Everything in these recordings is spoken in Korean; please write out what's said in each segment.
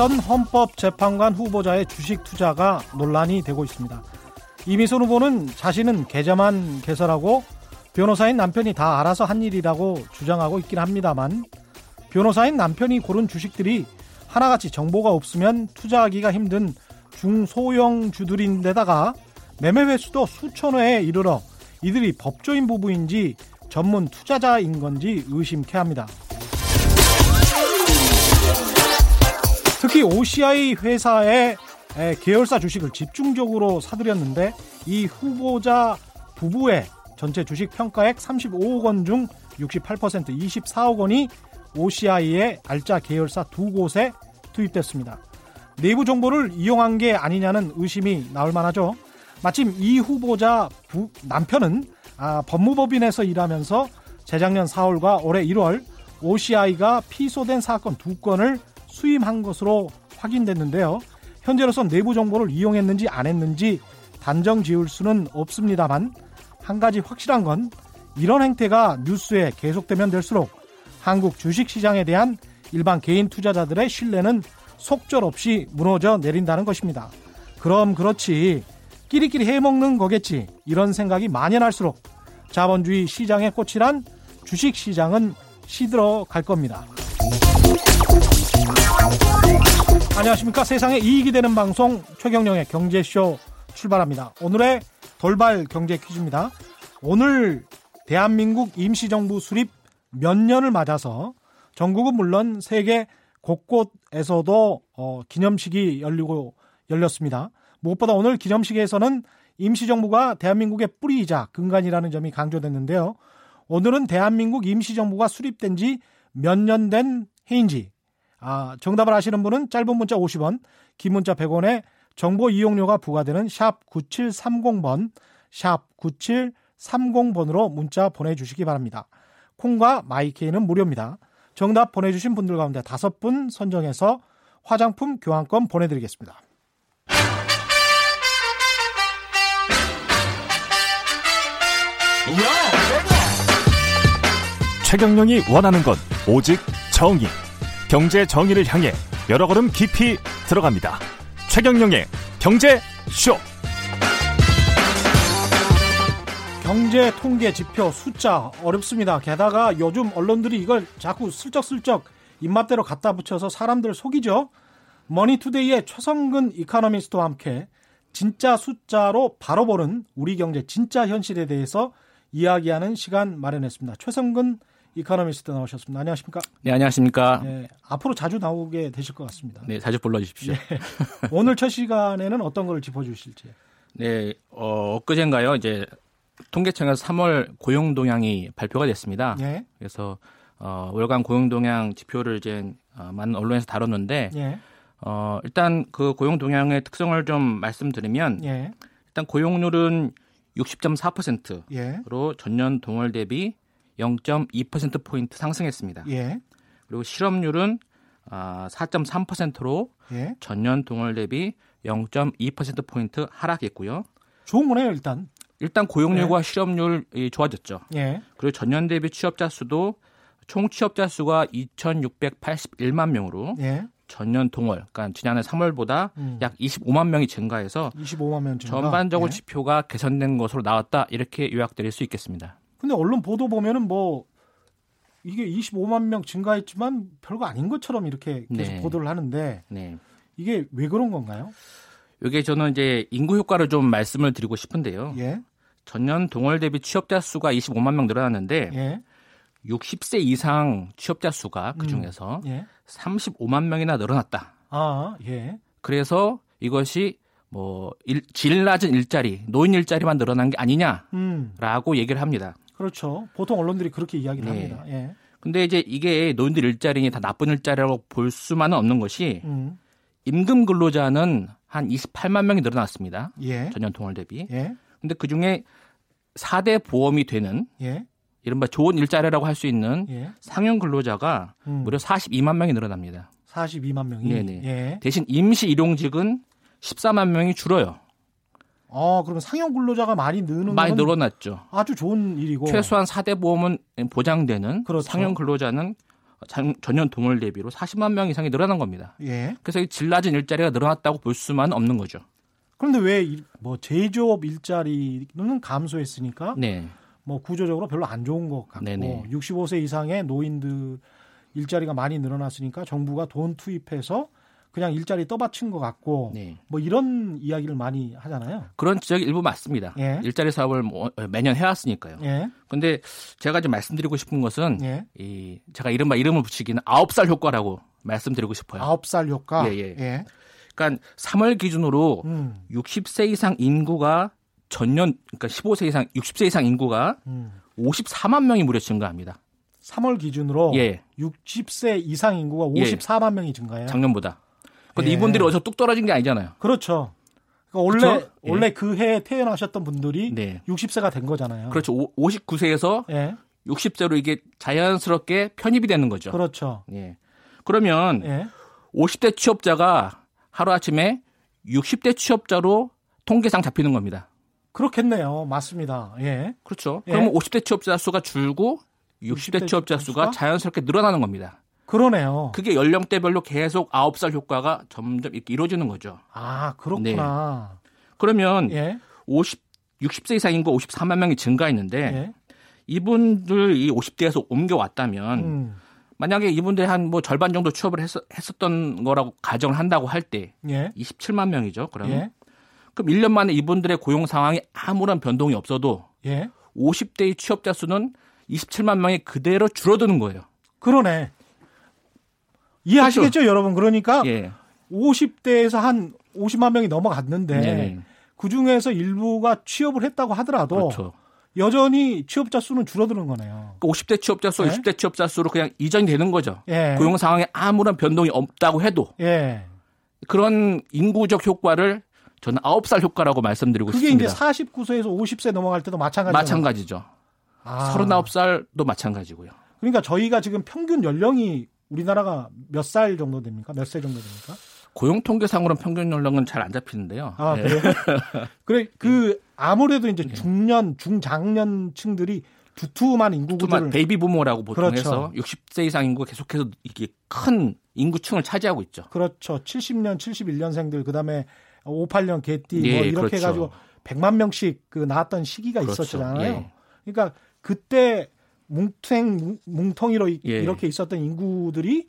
이미선 헌법재판관 후보자의 주식 투자가 논란이 되고 있습니다. 이미선 후보는 자신은 계좌만 개설하고 변호사인 남편이 다 알아서 한 일이라고 주장하고 있긴 합니다만 변호사인 남편이 고른 주식들이 하나같이 정보가 없으면 투자하기가 힘든 중소형 주들인데다가 매매 횟수도 수천 회에 이르러 이들이 법조인 부부인지 전문 투자자인 건지 의심케 합니다. 특히 OCI 회사의 계열사 주식을 집중적으로 사들였는데 이 후보자 부부의 전체 주식 평가액 35억 원 중 68% 24억 원이 OCI의 알짜 계열사 두 곳에 투입됐습니다. 내부 정보를 이용한 게 아니냐는 의심이 나올 만하죠. 마침 이 후보자 부, 남편은 아, 법무법인에서 일하면서 재작년 4월과 올해 1월 OCI가 피소된 사건 두 건을 수임한 것으로 확인됐는데요. 현재로선 내부 정보를 이용했는지 안 했는지 단정 지을 수는 없습니다만 한 가지 확실한 건 이런 행태가 뉴스에 계속되면 될수록 한국 주식시장에 대한 일반 개인 투자자들의 신뢰는 속절없이 무너져 내린다는 것입니다. 그럼 그렇지 끼리끼리 해먹는 거겠지 이런 생각이 만연할수록 자본주의 시장의 꽃이란 주식시장은 시들어 갈 겁니다. 안녕하십니까 세상에 이익이 되는 방송 최경령의 경제쇼 출발합니다. 오늘의 돌발 경제 퀴즈입니다. 오늘 대한민국 임시정부 수립 몇 년을 맞아서 전국은 물론 세계 곳곳에서도 어, 기념식이 열리고 열렸습니다. 무엇보다 오늘 기념식에서는 임시정부가 대한민국의 뿌리이자 근간이라는 점이 강조됐는데요. 오늘은 대한민국 임시정부가 수립된 지 몇 년 된 해인지 아, 정답을 아시는 분은 짧은 문자 50원, 긴 문자 100원에 정보 이용료가 부과되는 샵 9730번, 샵 9730번으로 문자 보내주시기 바랍니다. 콩과 마이케이는 무료입니다. 정답 보내주신 분들 가운데 다섯 분 선정해서 화장품 교환권 보내드리겠습니다. 최경영이 원하는 건 오직 정의. 경제 정의를 향해 여러 걸음 깊이 들어갑니다. 최경영의 경제 쇼. 경제 통계 지표 숫자 어렵습니다. 게다가 요즘 언론들이 이걸 자꾸 슬쩍슬쩍 입맛대로 갖다 붙여서 사람들 속이죠. 머니투데이의 최성근 이카노미스트와 함께 진짜 숫자로 바로 보는 우리 경제 진짜 현실에 대해서 이야기하는 시간 마련했습니다. 최성근 이카노미스트 나오셨습니다. 안녕하십니까? 네, 안녕하십니까? 네, 앞으로 자주 나오게 되실 것 같습니다. 네, 자주 불러주십시오. 네. 오늘 첫 시간에는 어떤 걸 짚어주실지. 네, 어, 엊그젠가요, 이제 통계청에서 3월 고용 동향이 발표가 됐습니다. 네. 그래서 어, 월간 고용 동향 지표를 이제 어, 많은 언론에서 다뤘는데, 네. 어, 일단 그 고용 동향의 특성을 좀 말씀드리면, 예. 일단 고용률은 60.4%로 예. 전년 동월 대비 0.2%포인트 상승했습니다. 예. 그리고 실업률은 4.3%로 아, 예. 전년 동월 대비 0.2%포인트 하락했고요. 좋은 거네요, 일단. 일단 고용률과 예. 실업률이 좋아졌죠. 예. 그리고 전년 대비 취업자 수도 총 취업자 수가 2,681만 명으로 예. 전년 동월, 그러니까 지난해 3월보다 음. 약 25만 명이 증가해서 25만 명 증가. 전반적으로 예. 지표가 개선된 것으로 나왔다 이렇게 요약드릴 수 있겠습니다. 근데 언론 보도 보면은 뭐 이게 25만 명 증가했지만 별거 아닌 것처럼 이렇게 계속 네. 보도를 하는데 네. 이게 왜 그런 건가요? 이게 저는 이제 인구 효과를 좀 말씀을 드리고 싶은데요. 예. 전년 동월 대비 취업자 수가 25만 명 늘어났는데 예. 60세 이상 취업자 수가 그 중에서 음. 예. 35만 명이나 늘어났다. 아, 예. 그래서 이것이 뭐질 낮은 일자리, 노인 일자리만 늘어난 게 아니냐라고 음. 얘기를 합니다. 그렇죠. 보통 언론들이 그렇게 이야기를 네. 합니다. 예. 근데 이제 이게 노인들 일자리니 다 나쁜 일자리라고 볼 수만은 없는 것이 음. 임금 근로자는 한 28만 명이 늘어났습니다. 예. 전년 동월 대비. 예. 근데 그 중에 4대 보험이 되는 예. 이른바 좋은 일자리라고 할 수 있는 예. 상용 근로자가 음. 무려 42만 명이 늘어납니다. 42만 명이. 네네. 예. 대신 임시 일용직은 14만 명이 줄어요. 아, 그러면 상용 근로자가 많이 느는 많이 늘어났죠. 아주 좋은 일이고 최소한 4대 보험은 보장되는 그렇죠. 상용 근로자는 전년 동월 대비로 40만 명 이상이 늘어난 겁니다. 예. 그래서 질 낮은 일자리가 늘어났다고 볼 수만 없는 거죠. 그런데 왜 뭐 제조업 일자리는 감소했으니까 네. 뭐 구조적으로 별로 안 좋은 것 같고 네네. 65세 이상의 노인들 일자리가 많이 늘어났으니까 정부가 돈 투입해서 그냥 일자리 떠받친 것 같고 네. 뭐 이런 이야기를 많이 하잖아요. 그런 지적이 일부 맞습니다. 예. 일자리 사업을 뭐 매년 해왔으니까요. 그런데 예. 제가 좀 말씀드리고 싶은 것은 예. 이 제가 이른바 이름을 붙이기는 아홉 살 효과라고 말씀드리고 싶어요. 아홉 살 효과. 예, 예. 예. 그러니까 3월 기준으로 음. 60세 이상 인구가 전년 그러니까 15세 이상 60세 이상 인구가 음. 54만 명이 무려 증가합니다. 3월 기준으로 예. 60세 이상 인구가 54만 예. 명이 증가해요. 작년보다. 근데 예. 이분들이 어디서 뚝 떨어진 게 아니잖아요. 그렇죠. 그러니까 원래 그렇죠? 원래 예. 그 해에 태어나셨던 분들이 네. 60세가 된 거잖아요. 그렇죠. 오, 59세에서 예. 60세로 이게 자연스럽게 편입이 되는 거죠. 그렇죠. 예. 그러면 예. 50대 취업자가 하루 아침에 60대 취업자로 통계상 잡히는 겁니다. 그렇겠네요. 맞습니다. 예. 그렇죠. 예. 그러면 50대 취업자 수가 줄고 60대, 60대 취업자 수가 자연스럽게 늘어나는 겁니다. 그러네요. 그게 연령대별로 계속 9살 효과가 점점 이렇게 이루어지는 거죠. 아, 그렇구나. 네. 그러면 예. 50, 60세 이상 인구 54만 명이 증가했는데 예. 이분들 이 50대에서 옮겨왔다면 음. 만약에 이분들이 한뭐 절반 정도 취업을 했, 었던 거라고 가정을 한다고 할때 예. 27만 명이죠. 그러면 예. 그럼 1년 만에 이분들의 고용 상황이 아무런 변동이 없어도 예. 50대의 취업자 수는 27만 명이 그대로 줄어드는 거예요. 그러네. 이해하시겠죠, 그렇죠. 여러분? 그러니까 예. 50대에서 한 50만 명이 넘어갔는데 네. 그 중에서 일부가 취업을 했다고 하더라도 그렇죠. 여전히 취업자 수는 줄어드는 거네요. 그 50대 취업자 수, 예? 60대 취업자 수로 그냥 이전이 되는 거죠. 예. 고용 상황에 아무런 변동이 없다고 해도 예. 그런 인구적 효과를 저는 9살 효과라고 말씀드리고 그게 싶습니다. 그게 이제 49세에서 50세 넘어갈 때도 마찬가지죠. 마찬가지죠. 아. 39살도 마찬가지고요. 그러니까 저희가 지금 평균 연령이 우리나라가 몇 살 정도 됩니까? 몇 세 정도 됩니까? 고용 통계상으로는 평균 연령은 잘 안 잡히는데요. 아, 네. 그래요? 그래 그 아무래도 이제 네. 중년, 중장년층들이 두툼한 인구 구조를 베이비 부모라고 보통 그렇죠. 해서 60세 이상 인구가 계속해서 이게 큰 인구층을 차지하고 있죠. 그렇죠. 70년, 71년생들 그다음에 58년 개띠 네, 뭐 이렇게 그렇죠. 해 가지고 100만 명씩 그 나왔던 시기가 그렇죠. 있었잖아요. 예. 그러니까 그때 뭉탱 뭉텅이로 예. 이렇게 있었던 인구들이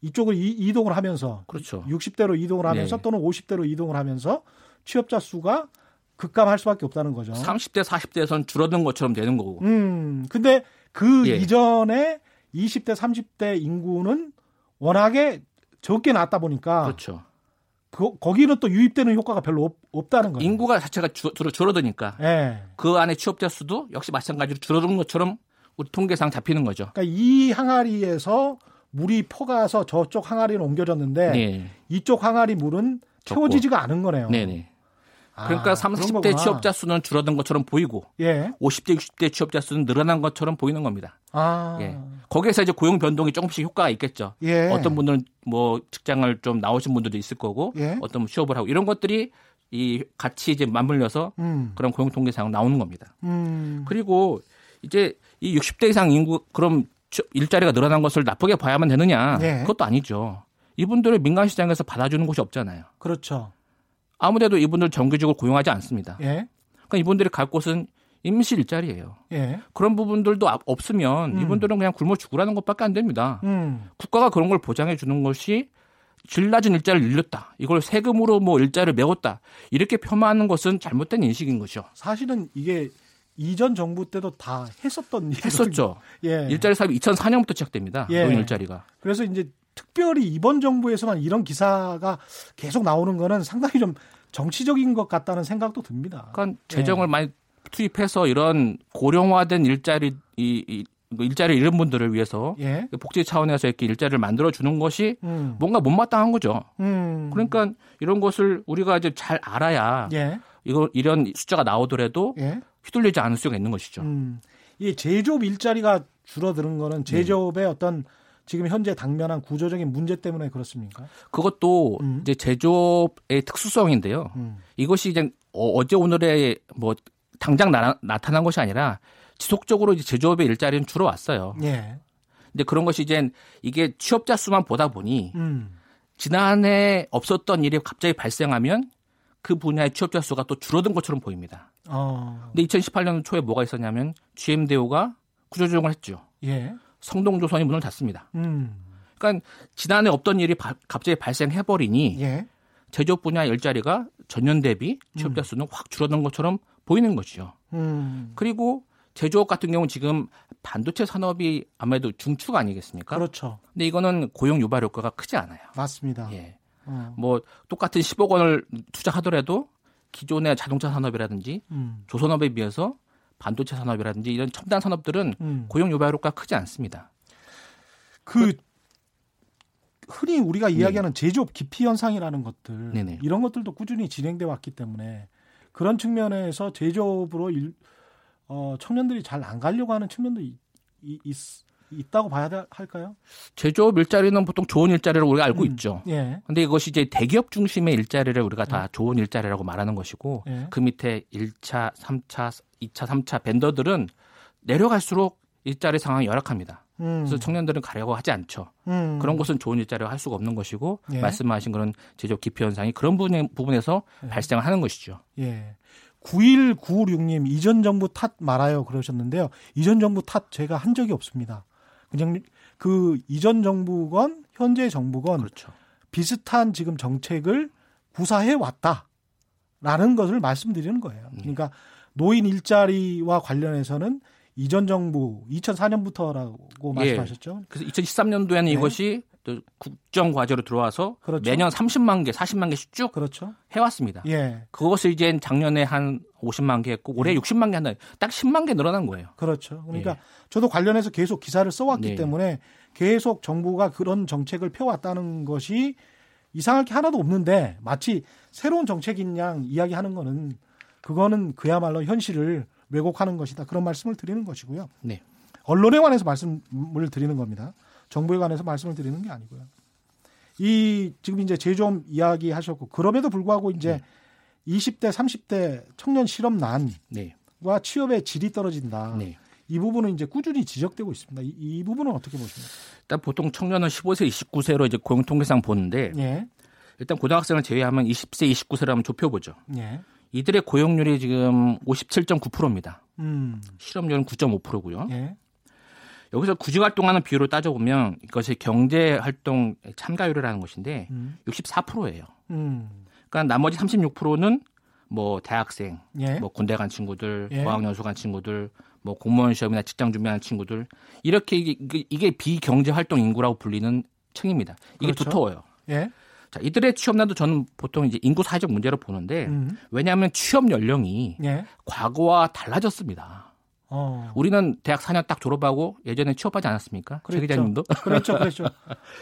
이쪽을 이, 동을 하면서 그렇죠. 60대로 이동을 하면서 네. 또는 50대로 이동을 하면서 취업자 수가 급감할 수밖에 없다는 거죠. 30대 40대에선 줄어든 것처럼 되는 거고. 음. 근데 그 예. 이전에 20대 30대 인구는 워낙에 적게 났다 보니까 그렇죠. 그, 거기는 또 유입되는 효과가 별로 없, 없다는 거예요. 인구가 자체가 주, 줄어드니까 예. 그 안에 취업자 수도 역시 마찬가지로 줄어든 것처럼 우리 통계상 잡히는 거죠. 그러니까 이 항아리에서 물이 퍼가서 저쪽 항아리로 옮겨졌는데 네. 이쪽 항아리 물은 채워지지가 않은 거네요. 네네. 그러니까 아, 30대 취업자 수는 줄어든 것처럼 보이고 예. 50대 60대 취업자 수는 늘어난 것처럼 보이는 겁니다. 아. 예. 거기에서 이제 고용 변동이 조금씩 효과가 있겠죠. 예. 어떤 분들은 뭐 직장을 좀 나오신 분들도 있을 거고 예. 어떤 분 취업을 하고 이런 것들이 이 같이 이제 맞물려서 음. 그런 고용 통계상 나오는 겁니다. 음. 그리고 이제 이 60대 이상 인구 그럼 일자리가 늘어난 것을 나쁘게 봐야만 되느냐? 네. 그것도 아니죠. 이분들을 민간 시장에서 받아주는 곳이 없잖아요. 그렇죠. 아무래도 이분들 정규직으로 고용하지 않습니다. 예. 그러니까 이분들이 갈 곳은 임시 일자리예요. 예. 그런 부분들도 없으면 음. 이분들은 그냥 굶어 죽으라는 것밖에 안 됩니다. 음. 국가가 그런 걸 보장해 주는 것이 질 낮은 일자리를 늘렸다. 이걸 세금으로 뭐 일자리를 메웠다. 이렇게 폄하하는 것은 잘못된 인식인 거죠. 사실은 이게 이전 정부 때도 다 했었던 했었죠. 예. 일자리 사업이 2004년부터 시작됩니다. 예. 노인 일자리가. 그래서 이제 특별히 이번 정부에서만 이런 기사가 계속 나오는 거는 상당히 좀 정치적인 것 같다는 생각도 듭니다. 그러니까 재정을 예. 많이 투입해서 이런 고령화된 일자리 이, 이 일자리 잃은 분들을 위해서 예. 복지 차원에서 이렇게 일자리를 만들어 주는 것이 음. 뭔가 못마땅한 거죠. 음. 그러니까 이런 것을 우리가 이제 잘 알아야 예. 이거 이런 숫자가 나오더라도 예. 휘둘리지 않을 수가 있는 것이죠. 음. 이 제조업 일자리가 줄어드는 거는 네. 제조업의 네. 어떤 지금 현재 당면한 구조적인 문제 때문에 그렇습니까? 그것도 음. 이제 제조업의 특수성인데요. 음. 이것이 이제 어, 어제 오늘에 뭐 당장 나, 타난 것이 아니라 지속적으로 이제 제조업의 일자리는 줄어왔어요. 예. 근데 그런 것이 이제 이게 취업자 수만 보다 보니 음. 지난해 없었던 일이 갑자기 발생하면 그 분야의 취업자 수가 또 줄어든 것처럼 보입니다. 어. 근데 2018년 초에 뭐가 있었냐면 GM대우가 구조조정을 했죠. 예. 성동조선이 문을 닫습니다. 음. 그러니까 지난해 없던 일이 바, 갑자기 발생해버리니 예. 제조업 분야 일자리가 전년 대비 취업자 음. 수는 음. 확 줄어든 것처럼 보이는 것이죠. 음. 그리고 제조업 같은 경우는 지금 반도체 산업이 아무래도 중추가 아니겠습니까? 그렇죠. 근데 이거는 고용 유발 효과가 크지 않아요. 맞습니다. 예. 어. 뭐 똑같은 10억 원을 투자하더라도 기존의 자동차 산업이라든지 음. 조선업에 비해서 반도체 산업이라든지 이런 첨단 산업들은 음. 고용 유발 효과가 크지 않습니다. 그 흔히 우리가 이야기하는 네. 제조업 기피 현상이라는 것들 네네. 이런 것들도 꾸준히 진행돼 왔기 때문에 그런 측면에서 제조업으로 일, 어, 청년들이 잘 안 가려고 하는 측면도 있, 있, 있다고 봐야 할까요? 제조업 일자리는 보통 좋은 일자리를 우리가 알고 음, 있죠. 예. 근데 이것이 이제 대기업 중심의 일자리를 우리가 다 예. 좋은 일자리라고 말하는 것이고 예. 그 밑에 1차, 3차, 2차, 3차 벤더들은 내려갈수록 일자리 상황이 열악합니다. 음. 그래서 청년들은 가려고 하지 않죠. 음. 그런 곳은 좋은 일자리를 할 수가 없는 것이고 예. 말씀하신 그런 제조업 기피 현상이 그런 부분, 부분에서 예. 발생을 하는 것이죠. 예. 9196님 이전 정부 탓 말아요 그러셨는데요. 이전 정부 탓 제가 한 적이 없습니다. 그냥 그 이전 정부건 현재 정부건 그렇죠. 비슷한 지금 정책을 구사해 왔다라는 것을 말씀드리는 거예요. 음. 그러니까 노인 일자리와 관련해서는 이전 정부 2004년부터라고 예. 말씀하셨죠. 예. 그래서 2013년도에는 네. 이것이 또 국정 과제로 들어와서 그렇죠. 매년 30만 개, 40만 개씩 쭉 그렇죠. 해왔습니다. 예. 그것을 이제 작년에 한 50만 개 했고 올해 예. 60만 개 한다. 딱 10만 개 늘어난 거예요. 그렇죠. 그러니까 예. 저도 관련해서 계속 기사를 써왔기 네. 때문에 계속 정부가 그런 정책을 펴왔다는 것이 이상할 게 하나도 없는데 마치 새로운 정책인 양 이야기하는 거는 그거는 그야말로 현실을 왜곡하는 것이다. 그런 말씀을 드리는 것이고요. 네. 언론에 관해서 말씀을 드리는 겁니다. 정부에 관해서 말씀을 드리는 게 아니고요. 이 지금 이제 제조업 이야기 하셨고 그럼에도 불구하고 이제 네. 20대 30대 청년 실업난과 네. 취업의 질이 떨어진다. 네. 이 부분은 이제 꾸준히 지적되고 있습니다. 이, 이, 부분은 어떻게 보십니까? 일단 보통 청년은 15세, 29세로 이제 고용 통계상 보는데 예. 일단 고등학생을 제외하면 20세, 29세라면 좁혀보죠. 예. 이들의 고용률이 지금 57.9%입니다. 음. 실업률은 9.5%고요. 예. 여기서 구직 활동하는 비율을 따져보면 이것이 경제 활동 참가율이라는 것인데 음. 64%예요. 음. 그러니까 나머지 36%는 뭐 대학생, 예. 뭐 군대 간 친구들, 예. 어학연수 간 친구들, 뭐 공무원 시험이나 직장 준비하는 친구들 이렇게 이게, 이게 비경제 활동 인구라고 불리는 층입니다. 이게 그렇죠. 두터워요. 예. 자, 이들의 취업난도 저는 보통 이제 인구 사회적 문제로 보는데 음. 왜냐하면 취업 연령이 예. 과거와 달라졌습니다. 어. 우리는 대학 4년 딱 졸업하고 예전에 취업하지 않았습니까? 그렇죠. 최 기자님도? 그렇죠, 그렇죠.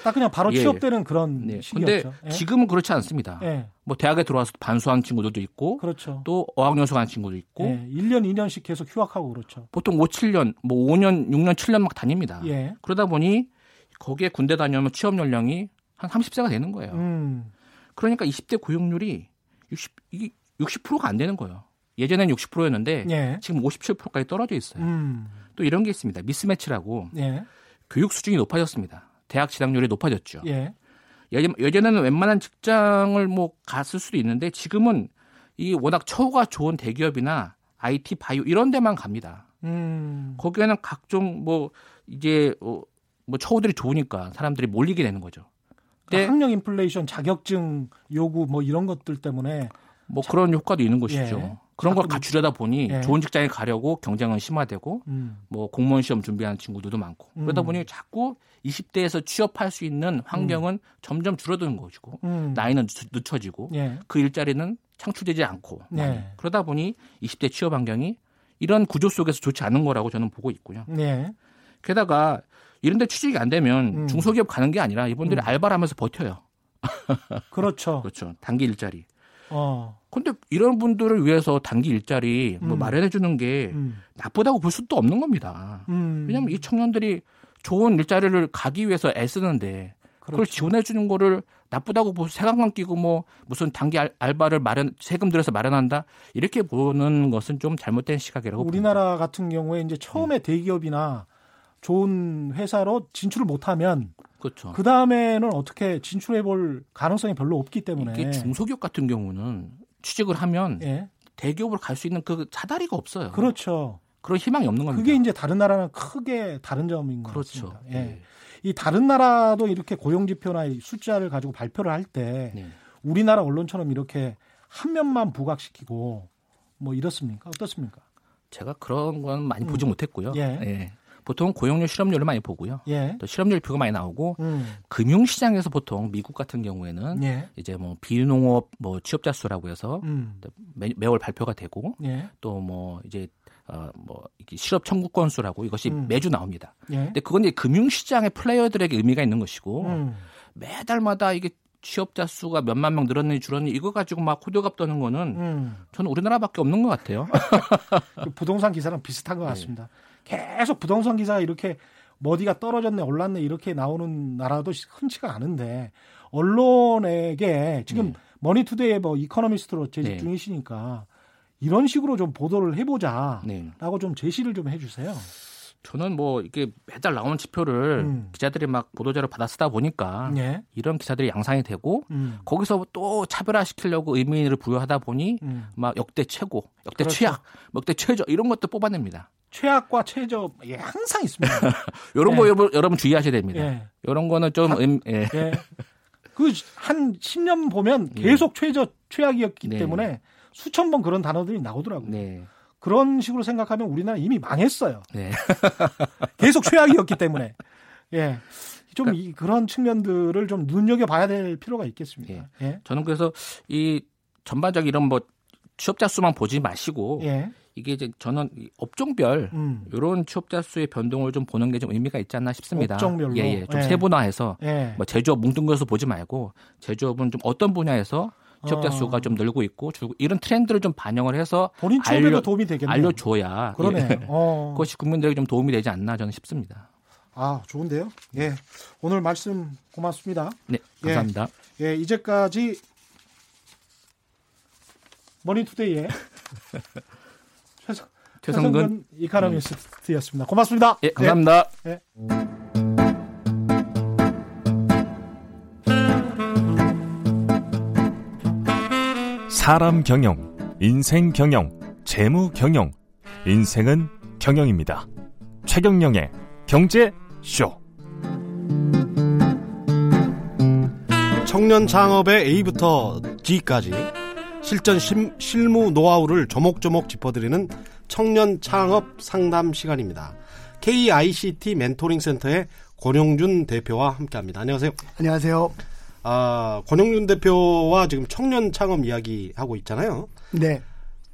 딱 그냥 바로 예. 취업되는 그런 네. 시기였죠. 근데 예. 지금은 그렇지 않습니다. 예. 뭐 대학에 들어와서 반수한 친구들도 있고, 그렇죠. 또 어학연수 간 친구도 있고, 예. 1년, 2년씩 계속 휴학하고 그렇죠. 보통 5, 7년, 뭐 5년, 6년, 7년 막 다닙니다. 예. 그러다 보니 거기에 군대 다녀오면 취업 연령이 한 30세가 되는 거예요. 음. 그러니까 20대 고용률이 60, 이게 60%가 안 되는 거예요. 예전엔 60%였는데 예. 지금 57%까지 떨어져 있어요. 음. 또 이런 게 있습니다. 미스매치라고 예. 교육 수준이 높아졌습니다. 대학 진학률이 높아졌죠. 예. 예전에는 웬만한 직장을 뭐 갔을 수도 있는데 지금은 이 워낙 처우가 좋은 대기업이나 IT, 바이오 이런 데만 갑니다. 음. 거기에는 각종 뭐 이제 어, 뭐 처우들이 좋으니까 사람들이 몰리게 되는 거죠. 그러니까 학력 인플레이션, 자격증 요구 뭐 이런 것들 때문에 뭐 그런 효과도 있는 것이죠. 예. 그런 걸 갖추려다 보니 예. 좋은 직장에 가려고 경쟁은 심화되고 음. 뭐 공무원 시험 준비하는 친구들도 많고 음. 그러다 보니 자꾸 20대에서 취업할 수 있는 환경은 음. 점점 줄어드는 것이고 음. 나이는 늦춰지고 예. 그 일자리는 창출되지 않고 예. 그러다 보니 20대 취업 환경이 이런 구조 속에서 좋지 않은 거라고 저는 보고 있고요. 예. 게다가 이런데 취직이 안 되면 음. 중소기업 가는 게 아니라 이분들이 음. 알바를 하면서 버텨요. 그렇죠. 그렇죠. 단기 일자리. 어. 근데 이런 분들을 위해서 단기 일자리 뭐 음. 마련해 주는 게 음. 나쁘다고 볼 수도 없는 겁니다. 음. 왜냐하면 이 청년들이 좋은 일자리를 가기 위해서 애쓰는데 그렇죠. 그걸 지원해 주는 거를 나쁘다고 보 세강만 끼고 뭐 무슨 단기 알, 바를 마련 세금 들여서 마련한다 이렇게 보는 것은 좀 잘못된 시각이라고 우리나라 봅니다. 같은 경우에 이제 처음에 네. 대기업이나 좋은 회사로 진출을 못하면 그렇죠. 그 다음에는 어떻게 진출해 볼 가능성이 별로 없기 때문에 이게 중소기업 같은 경우는 취직을 하면 예. 대기업으로 갈 수 있는 그 사다리가 없어요. 그렇죠. 그런 희망이 없는 겁니다. 그게 이제 다른 나라는 크게 다른 점인 것 그렇죠. 같습니다. 예. 네. 이 다른 나라도 이렇게 고용 지표나 숫자를 가지고 발표를 할때 네. 우리나라 언론처럼 이렇게 한 면만 부각시키고 뭐 이렇습니까? 어떻습니까? 제가 그런 건 많이 보지 음. 못했고요. 예. 예. 보통 고용률 실업률을 많이 보고요. 예. 또 실업률표가 많이 나오고 음. 금융시장에서 보통 미국 같은 경우에는 예. 이제 뭐 비농업 뭐 취업자 수라고 해서 음. 매, 매월 발표가 되고 예. 또뭐 이제 어뭐 실업 청구 건 수라고 이것이 음. 매주 나옵니다. 예. 근데 그건 이제 금융시장의 플레이어들에게 의미가 있는 것이고 음. 매달마다 이게 취업자 수가 몇만 명 늘었는지 줄었는지 이거 가지고 막 호들갑 떠는 거는 음. 저는 우리나라밖에 없는 것 같아요. 그 부동산 기사랑 비슷한 것 네. 같습니다. 네. 계속 부동산 기사가 이렇게 머디가 떨어졌네 올랐네 이렇게 나오는 나라도 흔치가 않은데 언론에게 지금 네. 머니투데이의 뭐 이코노미스트로 재직 네. 중이시니까 이런 식으로 좀 보도를 해보자라고 네. 좀 제시를 좀 해주세요. 저는 뭐 이게 매달 나오는 지표를 음. 기자들이 막 보도자료 받아 쓰다 보니까 네. 이런 기사들이 양상이 되고 음. 거기서 또 차별화시키려고 의미를 부여하다 보니 음. 막 역대 최고, 역대 그렇죠. 최악, 역대 최저 이런 것도 뽑아냅니다. 최악과 최저 예, 항상 있습니다. 이런 네. 거 여러분, 여러분 주의하셔야 됩니다. 예. 이런 거는 좀 한, 예. 예. 그한 10년 보면 예. 계속 최저 최악이었기 네. 때문에 수천 번 그런 단어들이 나오더라고요. 네. 그런 식으로 생각하면 우리나라 이미 망했어요. 네. 계속 최악이었기 때문에. 예. 좀 그러니까, 이, 그런 측면들을 좀 눈여겨 봐야 될 필요가 있겠습니다. 예. 예. 저는 그래서 이 전반적 이런 뭐 취업자 수만 보지 마시고 예. 이게 이제 저는 업종별 음. 이런 취업자 수의 변동을 좀 보는 게 좀 의미가 있지 않나 싶습니다. 업종별로 예, 예. 좀 예. 세분화해서 예. 뭐 제조업 뭉뚱그려서 보지 말고 제조업은 좀 어떤 분야에서 취업자 어. 수가 좀 늘고 있고 줄고 이런 트렌드를 좀 반영을 해서 본인 취업에도 알려, 도움이 되겠네요. 알려줘야 그러네. 예. 어. 그것이 국민들에게 좀 도움이 되지 않나 저는 싶습니다. 아 좋은데요. 예 오늘 말씀 고맙습니다. 네 감사합니다. 예, 예 이제까지 머니투데이의 최성, 최성근 이카노미스트였습니다. 고맙습니다. 예 감사합니다. 예. 예. 사람 경영, 인생 경영, 재무 경영. 인생은 경영입니다. 최경영의 경제 쇼. 청년 창업의 A부터 G까지 실전 심, 실무 노하우를 조목조목 짚어드리는 청년 창업 상담 시간입니다. KICT 멘토링 센터의 권용준 대표와 함께합니다. 안녕하세요. 안녕하세요. 아, 권영준 대표와 지금 청년 창업 이야기 하고 있잖아요. 네.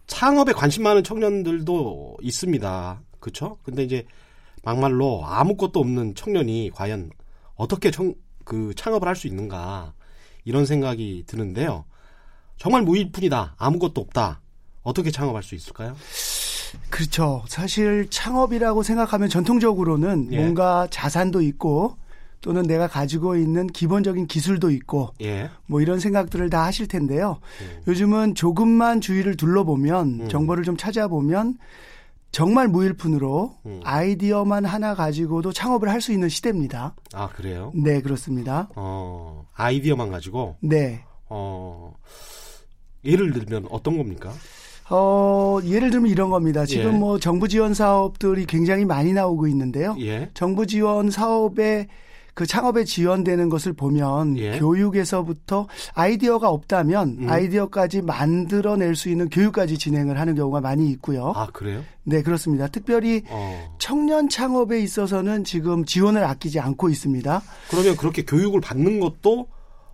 창업에 관심 많은 청년들도 있습니다. 그렇죠? 근데 이제 막말로 아무것도 없는 청년이 과연 어떻게 청, 그 창업을 할 수 있는가 이런 생각이 드는데요. 정말 무일푼이다. 아무것도 없다. 어떻게 창업할 수 있을까요? 그렇죠. 사실 창업이라고 생각하면 전통적으로는 예. 뭔가 자산도 있고 또는 내가 가지고 있는 기본적인 기술도 있고 예. 뭐 이런 생각들을 다 하실 텐데요. 음. 요즘은 조금만 주위를 둘러보면 음. 정보를 좀 찾아보면 정말 무일푼으로 음. 아이디어만 하나 가지고도 창업을 할 수 있는 시대입니다. 아 그래요? 네 그렇습니다. 어 아이디어만 가지고? 네. 어 예를 들면 어떤 겁니까? 어, 예를 들면 이런 겁니다. 지금 예. 뭐 정부 지원 사업들이 굉장히 많이 나오고 있는데요. 예. 정부 지원 사업에 그 창업에 지원되는 것을 보면 예. 교육에서부터 아이디어가 없다면 음. 아이디어까지 만들어낼 수 있는 교육까지 진행을 하는 경우가 많이 있고요. 아 그래요? 네 그렇습니다. 특별히 어. 청년 창업에 있어서는 지금 지원을 아끼지 않고 있습니다. 그러면 그렇게 교육을 받는 것도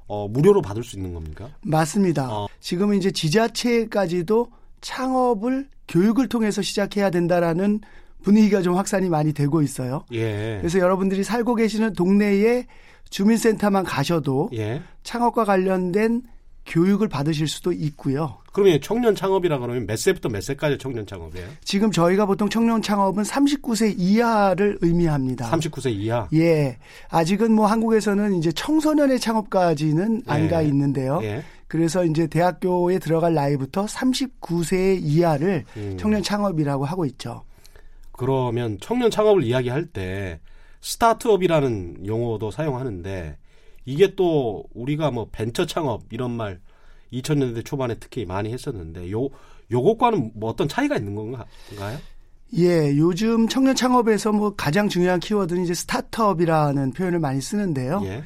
어, 무료로 받을 수 있는 겁니까? 맞습니다. 어. 지금은 이제 지자체까지도 창업을 교육을 통해서 시작해야 된다라는 분위기가 좀 확산이 많이 되고 있어요. 예. 그래서 여러분들이 살고 계시는 동네에 주민센터만 가셔도 예. 창업과 관련된 교육을 받으실 수도 있고요. 그러면 청년 창업이라 그러면 몇 세부터 몇 세까지 청년 창업이에요? 지금 저희가 보통 청년 창업은 39세 이하를 의미합니다. 39세 이하? 예. 아직은 뭐 한국에서는 이제 청소년의 창업까지는 예. 안가 있는데요. 예. 그래서 이제 대학교에 들어갈 나이부터 39세 이하를 음. 청년 창업이라고 하고 있죠. 그러면 청년 창업을 이야기할 때 스타트업이라는 용어도 사용하는데 이게 또 우리가 뭐 벤처 창업 이런 말 2000년대 초반에 특히 많이 했었는데 요 요것과는 뭐 어떤 차이가 있는 건가요? 예, 요즘 청년 창업에서 뭐 가장 중요한 키워드는 이제 스타트업이라는 표현을 많이 쓰는데요. 예.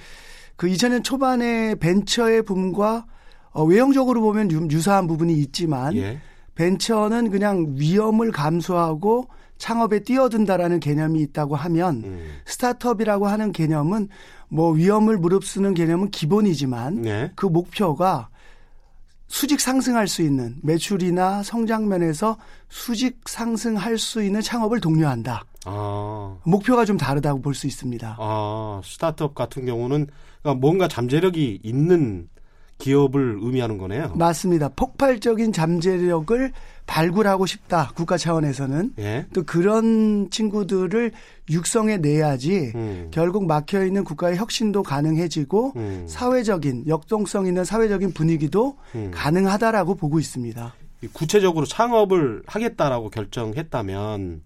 그 2000년 초반에 벤처의 붐과 어, 외형적으로 보면 유, 사한 부분이 있지만 예. 벤처는 그냥 위험을 감수하고 창업에 뛰어든다라는 개념이 있다고 하면 음. 스타트업이라고 하는 개념은 뭐 위험을 무릅쓰는 개념은 기본이지만 네. 그 목표가 수직 상승할 수 있는 매출이나 성장 면에서 수직 상승할 수 있는 창업을 독려한다. 아. 목표가 좀 다르다고 볼 수 있습니다. 아, 스타트업 같은 경우는 그러니까 뭔가 잠재력이 있는 기업을 의미하는 거네요. 맞습니다. 폭발적인 잠재력을 발굴하고 싶다. 국가 차원에서는 예? 또 그런 친구들을 육성해 내야지 음. 결국 막혀 있는 국가의 혁신도 가능해지고 음. 사회적인 역동성 있는 사회적인 분위기도 음. 가능하다라고 보고 있습니다. 구체적으로 창업을 하겠다라고 결정했다면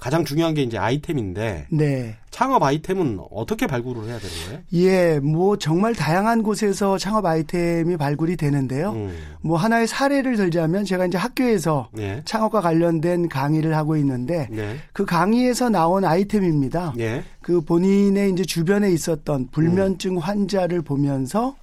가장 중요한 게 이제 아이템인데 네. 창업 아이템은 어떻게 발굴을 해야 되는 거예요? 예, 뭐 정말 다양한 곳에서 창업 아이템이 발굴이 되는데요. 음. 뭐 하나의 사례를 들자면 제가 이제 학교에서 네. 창업과 관련된 강의를 하고 있는데 네. 그 강의에서 나온 아이템입니다. 네. 그 본인의 이제 주변에 있었던 불면증 음. 환자를 보면서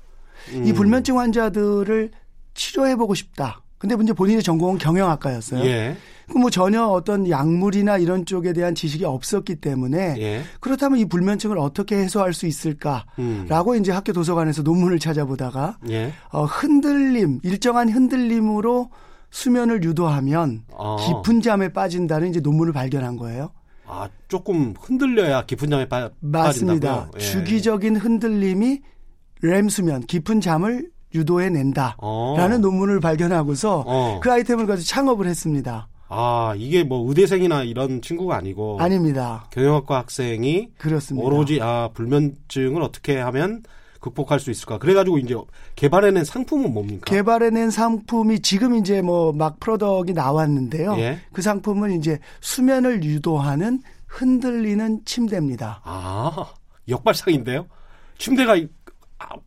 음. 이 불면증 환자들을 치료해보고 싶다. 근데 문제 본인의 전공은 경영학과였어요. 예. 뭐 전혀 어떤 약물이나 이런 쪽에 대한 지식이 없었기 때문에 예. 그렇다면 이 불면증을 어떻게 해소할 수 있을까라고 음. 이제 학교 도서관에서 논문을 찾아보다가 예. 어, 흔들림 일정한 흔들림으로 수면을 유도하면 어. 깊은 잠에 빠진다는 이제 논문을 발견한 거예요. 아 조금 흔들려야 깊은 잠에 빠, 맞습니다. 빠진다고요? 예. 주기적인 흔들림이 렘 수면 깊은 잠을 유도해낸다라는 어. 논문을 발견하고서 어. 그 아이템을 가지고 창업을 했습니다. 아, 이게 뭐 의대생이나 이런 친구가 아니고 아닙니다. 경영학과 학생이 그렇습니다. 오로지 아, 불면증을 어떻게 하면 극복할 수 있을까? 그래가지고 이제 개발해낸 상품은 뭡니까? 개발해낸 상품이 지금 이제 뭐 막 프로덕이 나왔는데요. 예? 그 상품은 이제 수면을 유도하는 흔들리는 침대입니다. 아, 역발상인데요? 침대가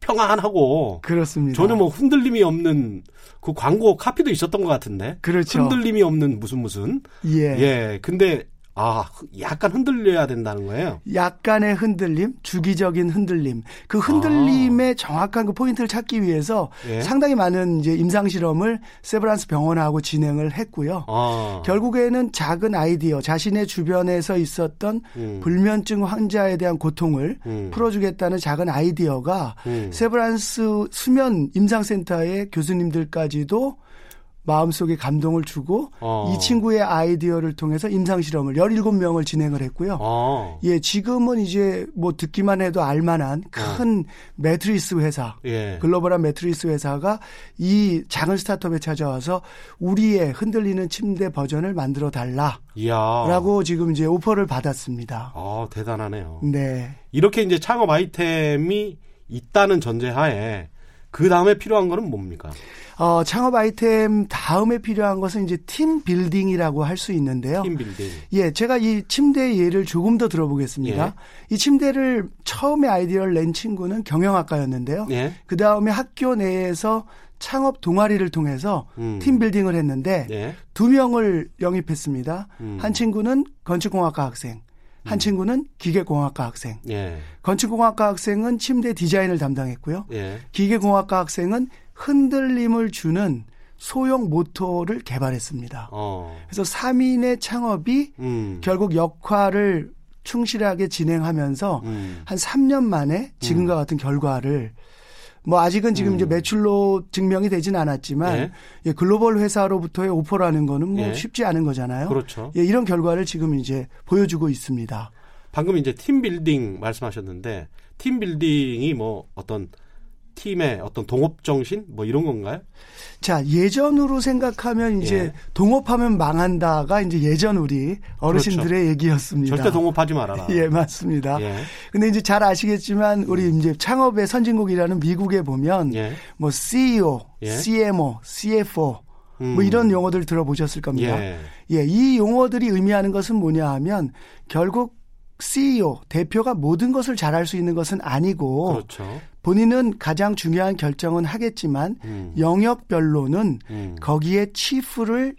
평안하고 그렇습니다. 전혀 뭐 흔들림이 없는 그 광고 카피도 있었던 것 같은데. 그렇죠. 흔들림이 없는 무슨 무슨. 예. 예. 근데 아, 약간 흔들려야 된다는 거예요? 약간의 흔들림, 주기적인 흔들림. 그 흔들림의 아. 정확한 그 포인트를 찾기 위해서 예? 상당히 많은 이제 임상 실험을 세브란스 병원하고 진행을 했고요. 아. 결국에는 작은 아이디어, 자신의 주변에서 있었던 음. 불면증 환자에 대한 고통을 음. 풀어주겠다는 작은 아이디어가 음. 세브란스 수면 임상센터의 교수님들까지도 마음속에 감동을 주고 어. 이 친구의 아이디어를 통해서 임상 실험을 17명을 진행을 했고요. 어. 예, 지금은 이제 뭐 듣기만 해도 알 만한 큰 어. 매트리스 회사, 예. 글로벌한 매트리스 회사가 이 작은 스타트업에 찾아와서 우리의 흔들리는 침대 버전을 만들어 달라라고 지금 이제 오퍼를 받았습니다. 아, 대단하네요. 네. 이렇게 이제 창업 아이템이 있다는 전제하에 그 다음에 필요한 거는 뭡니까? 어, 창업 아이템 다음에 필요한 것은 이제 팀 빌딩이라고 할 수 있는데요. 팀 빌딩. 예, 제가 이 침대 예를 조금 더 들어보겠습니다. 예. 이 침대를 처음에 아이디어를 낸 친구는 경영학과였는데요. 예. 그 다음에 학교 내에서 창업 동아리를 통해서 음. 팀 빌딩을 했는데 예. 두 명을 영입했습니다. 음. 한 친구는 건축공학과 학생, 한 음. 친구는 기계공학과 학생. 예. 건축공학과 학생은 침대 디자인을 담당했고요. 예. 기계공학과 학생은 흔들림을 주는 소형 모터를 개발했습니다. 어. 그래서 3인의 창업이 음. 결국 역할을 충실하게 진행하면서 음. 한 3년 만에 지금과 음. 같은 결과를 뭐 아직은 지금 음. 이제 매출로 증명이 되진 않았지만 예. 예, 글로벌 회사로부터의 오퍼라는 거는 뭐 예. 쉽지 않은 거잖아요. 그렇죠. 예, 이런 결과를 지금 이제 보여주고 있습니다. 방금 이제 팀 빌딩 말씀하셨는데 팀 빌딩이 뭐 어떤 팀의 어떤 동업 정신 뭐 이런 건가요? 자 예전으로 생각하면 이제 예. 동업하면 망한다가 이제 예전 우리 어르신들의 그렇죠. 얘기였습니다. 절대 동업하지 말아라. 예 맞습니다. 예. 근데 이제 잘 아시겠지만 우리 음. 이제 창업의 선진국이라는 미국에 보면 예. 뭐 CEO, 예. CMO, CFO 음. 뭐 이런 용어들 들어보셨을 겁니다. 예. 예, 이 용어들이 의미하는 것은 뭐냐 하면 결국 CEO, 대표가 모든 것을 잘할 수 있는 것은 아니고 그렇죠. 본인은 가장 중요한 결정은 하겠지만 음. 영역별로는 음. 거기에 치프를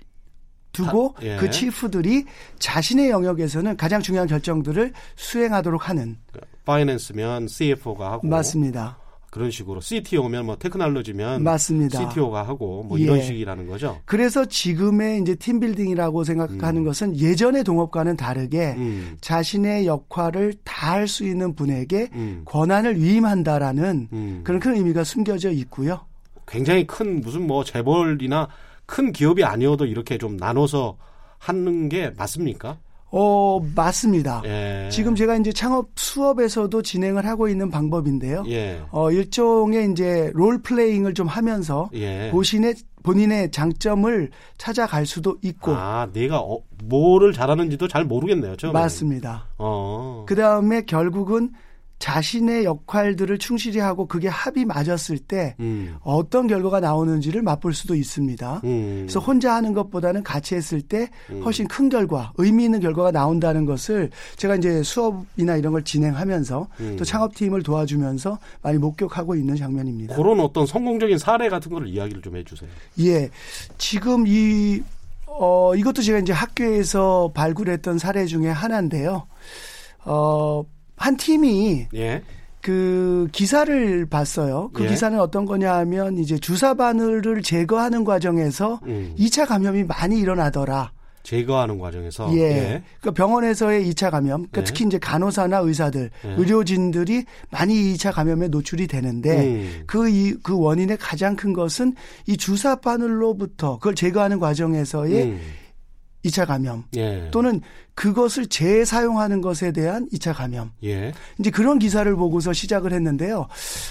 두고 다, 예. 그 치프들이 자신의 영역에서는 가장 중요한 결정들을 수행하도록 하는 파이낸스면 CFO가 하고 맞습니다. 그런 식으로 CTO면 뭐 테크놀로지면 맞습니다. CTO가 하고 뭐 이런 예. 식이라는 거죠. 그래서 지금의 이제 팀 빌딩이라고 생각하는 음. 것은 예전의 동업과는 다르게 음. 자신의 역할을 다 할 수 있는 분에게 음. 권한을 위임한다라는 음. 그런 큰 의미가 숨겨져 있고요. 굉장히 큰 무슨 뭐 재벌이나 큰 기업이 아니어도 이렇게 좀 나눠서 하는 게 맞습니까? 어, 맞습니다. 예. 지금 제가 이제 창업 수업에서도 진행을 하고 있는 방법인데요. 예. 어, 일종의 이제 롤 플레잉을 좀 하면서 예. 본인의 본인의 장점을 찾아갈 수도 있고. 아, 내가 어, 뭐를 잘하는지도 잘 모르겠네요. 처음에. 맞습니다. 어. 그 다음에 결국은 자신의 역할들을 충실히 하고 그게 합이 맞았을 때 음. 어떤 결과가 나오는지를 맛볼 수도 있습니다. 음. 그래서 혼자 하는 것보다는 같이 했을 때 음. 훨씬 큰 결과, 의미 있는 결과가 나온다는 것을 제가 이제 수업이나 이런 걸 진행하면서 음. 또 창업팀을 도와주면서 많이 목격하고 있는 장면입니다. 그런 어떤 성공적인 사례 같은 걸 이야기를 좀 해주세요. 예. 지금 이, 어, 이것도 제가 이제 학교에서 발굴했던 사례 중에 하나인데요. 어, 한 팀이 예. 그 기사를 봤어요. 그 예. 기사는 어떤 거냐 하면 이제 주사 바늘을 제거하는 과정에서 음. 2차 감염이 많이 일어나더라. 제거하는 과정에서 예. 예. 그러니까 병원에서의 2차 감염, 그러니까 예. 특히 이제 간호사나 의사들, 예. 의료진들이 많이 2차 감염에 노출이 되는데 음. 그, 이, 그 원인의 가장 큰 것은 이 주사 바늘로부터 그걸 제거하는 과정에서의 음. 2차 감염 예. 또는 그것을 재사용하는 것에 대한 2차 감염. 예. 이제 그런 기사를 보고서 시작을 했는데요.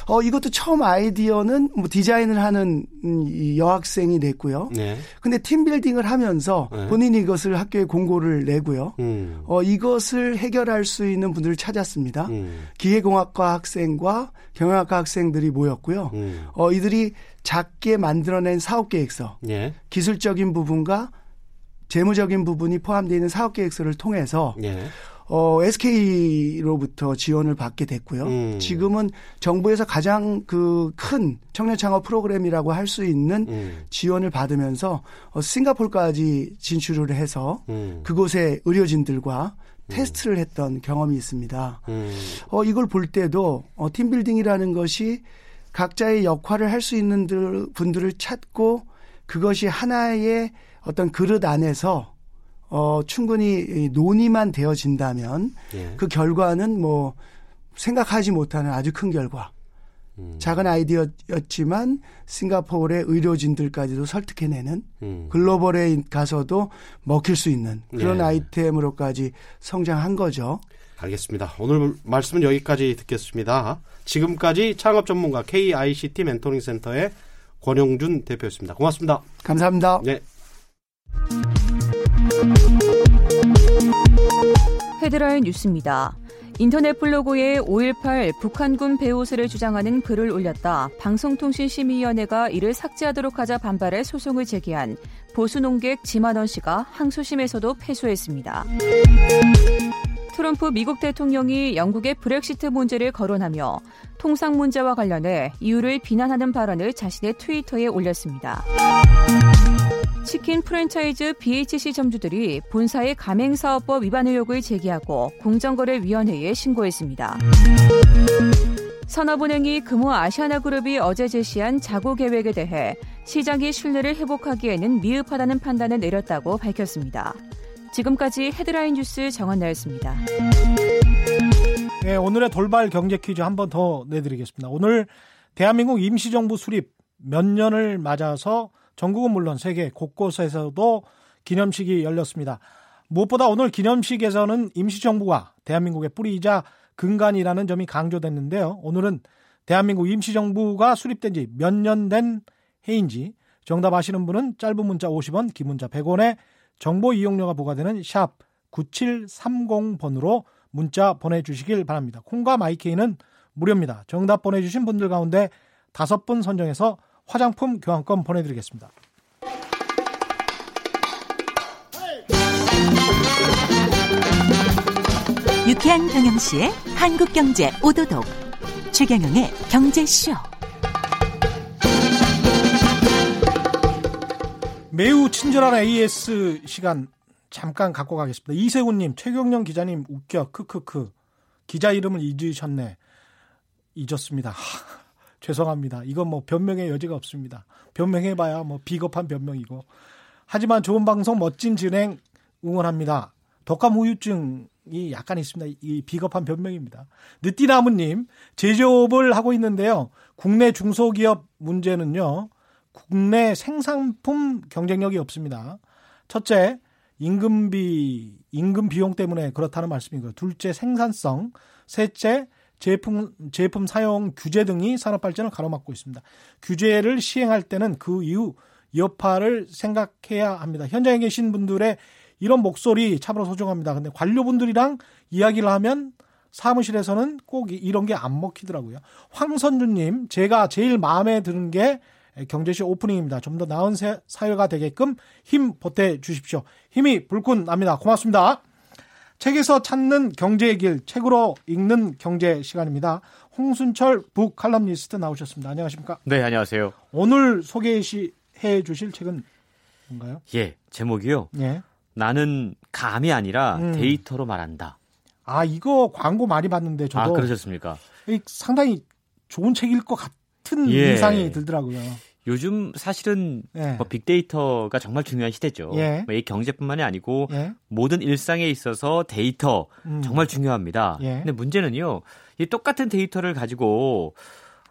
어 이것도 처음 아이디어는 뭐 디자인을 하는 이 여학생이 냈고요. 네. 근데 팀 빌딩을 하면서 네. 본인이 이것을 학교에 공고를 내고요. 음. 어 이것을 해결할 수 있는 분들을 찾았습니다. 음. 기계공학과 학생과 경영학과 학생들이 모였고요. 음. 어 이들이 작게 만들어낸 사업 계획서, 예. 기술적인 부분과 재무적인 부분이 포함되어 있는 사업 계획서를 통해서 예. 어, SK로부터 지원을 받게 됐고요. 음. 지금은 정부에서 가장 그 큰 청년 창업 프로그램이라고 할 수 있는 음. 지원을 받으면서 어, 싱가폴까지 진출을 해서 음. 그곳의 의료진들과 음. 테스트를 했던 경험이 있습니다. 음. 어, 이걸 볼 때도 어, 팀빌딩이라는 것이 각자의 역할을 할 수 있는 분들을 찾고 그것이 하나의 어떤 그릇 안에서 어, 충분히 논의만 되어진다면 예. 그 결과는 뭐 생각하지 못하는 아주 큰 결과. 음. 작은 아이디어였지만 싱가포르의 의료진들까지도 설득해내는 음. 글로벌에 가서도 먹힐 수 있는 그런 예. 아이템으로까지 성장한 거죠. 알겠습니다. 오늘 말씀은 여기까지 듣겠습니다. 지금까지 창업 전문가 KICT 멘토링 센터의 권용준 대표였습니다. 고맙습니다. 감사합니다. 네. 헤드라인 뉴스입니다. 인터넷 블로그에 5.18 북한군 배후설을 주장하는 글을 올렸다 방송통신심의위원회가 이를 삭제하도록 하자 반발해 소송을 제기한 보수농객 지만원 씨가 항소심에서도 패소했습니다. 트럼프 미국 대통령이 영국의 브렉시트 문제를 거론하며 통상 문제와 관련해 이유를 비난하는 발언을 자신의 트위터에 올렸습니다. 치킨 프랜차이즈 BHC 점주들이 본사의 가맹사업법 위반 의혹을 제기하고 공정거래위원회에 신고했습니다. 산업은행이 금호 아시아나그룹이 어제 제시한 자구 계획에 대해 시장이 신뢰를 회복하기에는 미흡하다는 판단을 내렸다고 밝혔습니다. 지금까지 헤드라인 뉴스 정원나였습니다. 네, 오늘의 돌발 경제 퀴즈 한 번 더 내드리겠습니다. 오늘 대한민국 임시정부 수립 몇 년을 맞아서 전국은 물론 세계 곳곳에서도 기념식이 열렸습니다. 무엇보다 오늘 기념식에서는 임시정부가 대한민국의 뿌리이자 근간이라는 점이 강조됐는데요. 오늘은 대한민국 임시정부가 수립된 지 몇 년 된 해인지 정답 아시는 분은 짧은 문자 50원, 긴 문자 100원에 정보 이용료가 부과되는 샵 9730번으로 문자 보내주시길 바랍니다. 콩과 마이케이는 무료입니다. 정답 보내주신 분들 가운데 다섯 분 선정해서 화장품 교환권 보내드리겠습니다. 유쾌한 경영시의 한국경제 오도독 최경영의 경제쇼 매우 친절한 AS 시간 잠깐 갖고 가겠습니다. 이세훈님, 최경영 기자님 웃겨 크크크 기자 이름을 잊으셨네. 잊었습니다. 죄송합니다. 이건 뭐 변명의 여지가 없습니다. 변명해봐야 뭐 비겁한 변명이고. 하지만 좋은 방송, 멋진 진행 응원합니다. 독감 후유증이 약간 있습니다. 이 비겁한 변명입니다. 느띠나무님, 제조업을 하고 있는데요. 국내 중소기업 문제는요. 국내 생산품 경쟁력이 없습니다. 첫째, 임금비, 임금 비용 때문에 그렇다는 말씀이고요. 둘째, 생산성. 셋째, 제품, 제품 사용 규제 등이 산업 발전을 가로막고 있습니다. 규제를 시행할 때는 그 이후 여파를 생각해야 합니다. 현장에 계신 분들의 이런 목소리 참으로 소중합니다. 근데 관료분들이랑 이야기를 하면 사무실에서는 꼭 이런 게 안 먹히더라고요. 황선주님, 제가 제일 마음에 드는 게 경제쇼 오프닝입니다. 좀 더 나은 사회가 되게끔 힘 보태 주십시오. 힘이 불끈 납니다. 고맙습니다. 책에서 찾는 경제의 길, 책으로 읽는 경제 시간입니다. 홍순철 북 칼럼니스트 나오셨습니다. 안녕하십니까? 네, 안녕하세요. 오늘 소개해 주실 책은 뭔가요? 예, 제목이요. 예. 나는 감이 아니라 음. 데이터로 말한다. 아, 이거 광고 많이 봤는데 저도. 아, 그러셨습니까? 상당히 좋은 책일 것 같은 예. 인상이 들더라고요. 요즘 사실은 예. 뭐 빅데이터가 정말 중요한 시대죠. 예. 뭐 이 경제뿐만이 아니고 예. 모든 일상에 있어서 데이터 음. 정말 중요합니다. 예. 근데 문제는요, 이 똑같은 데이터를 가지고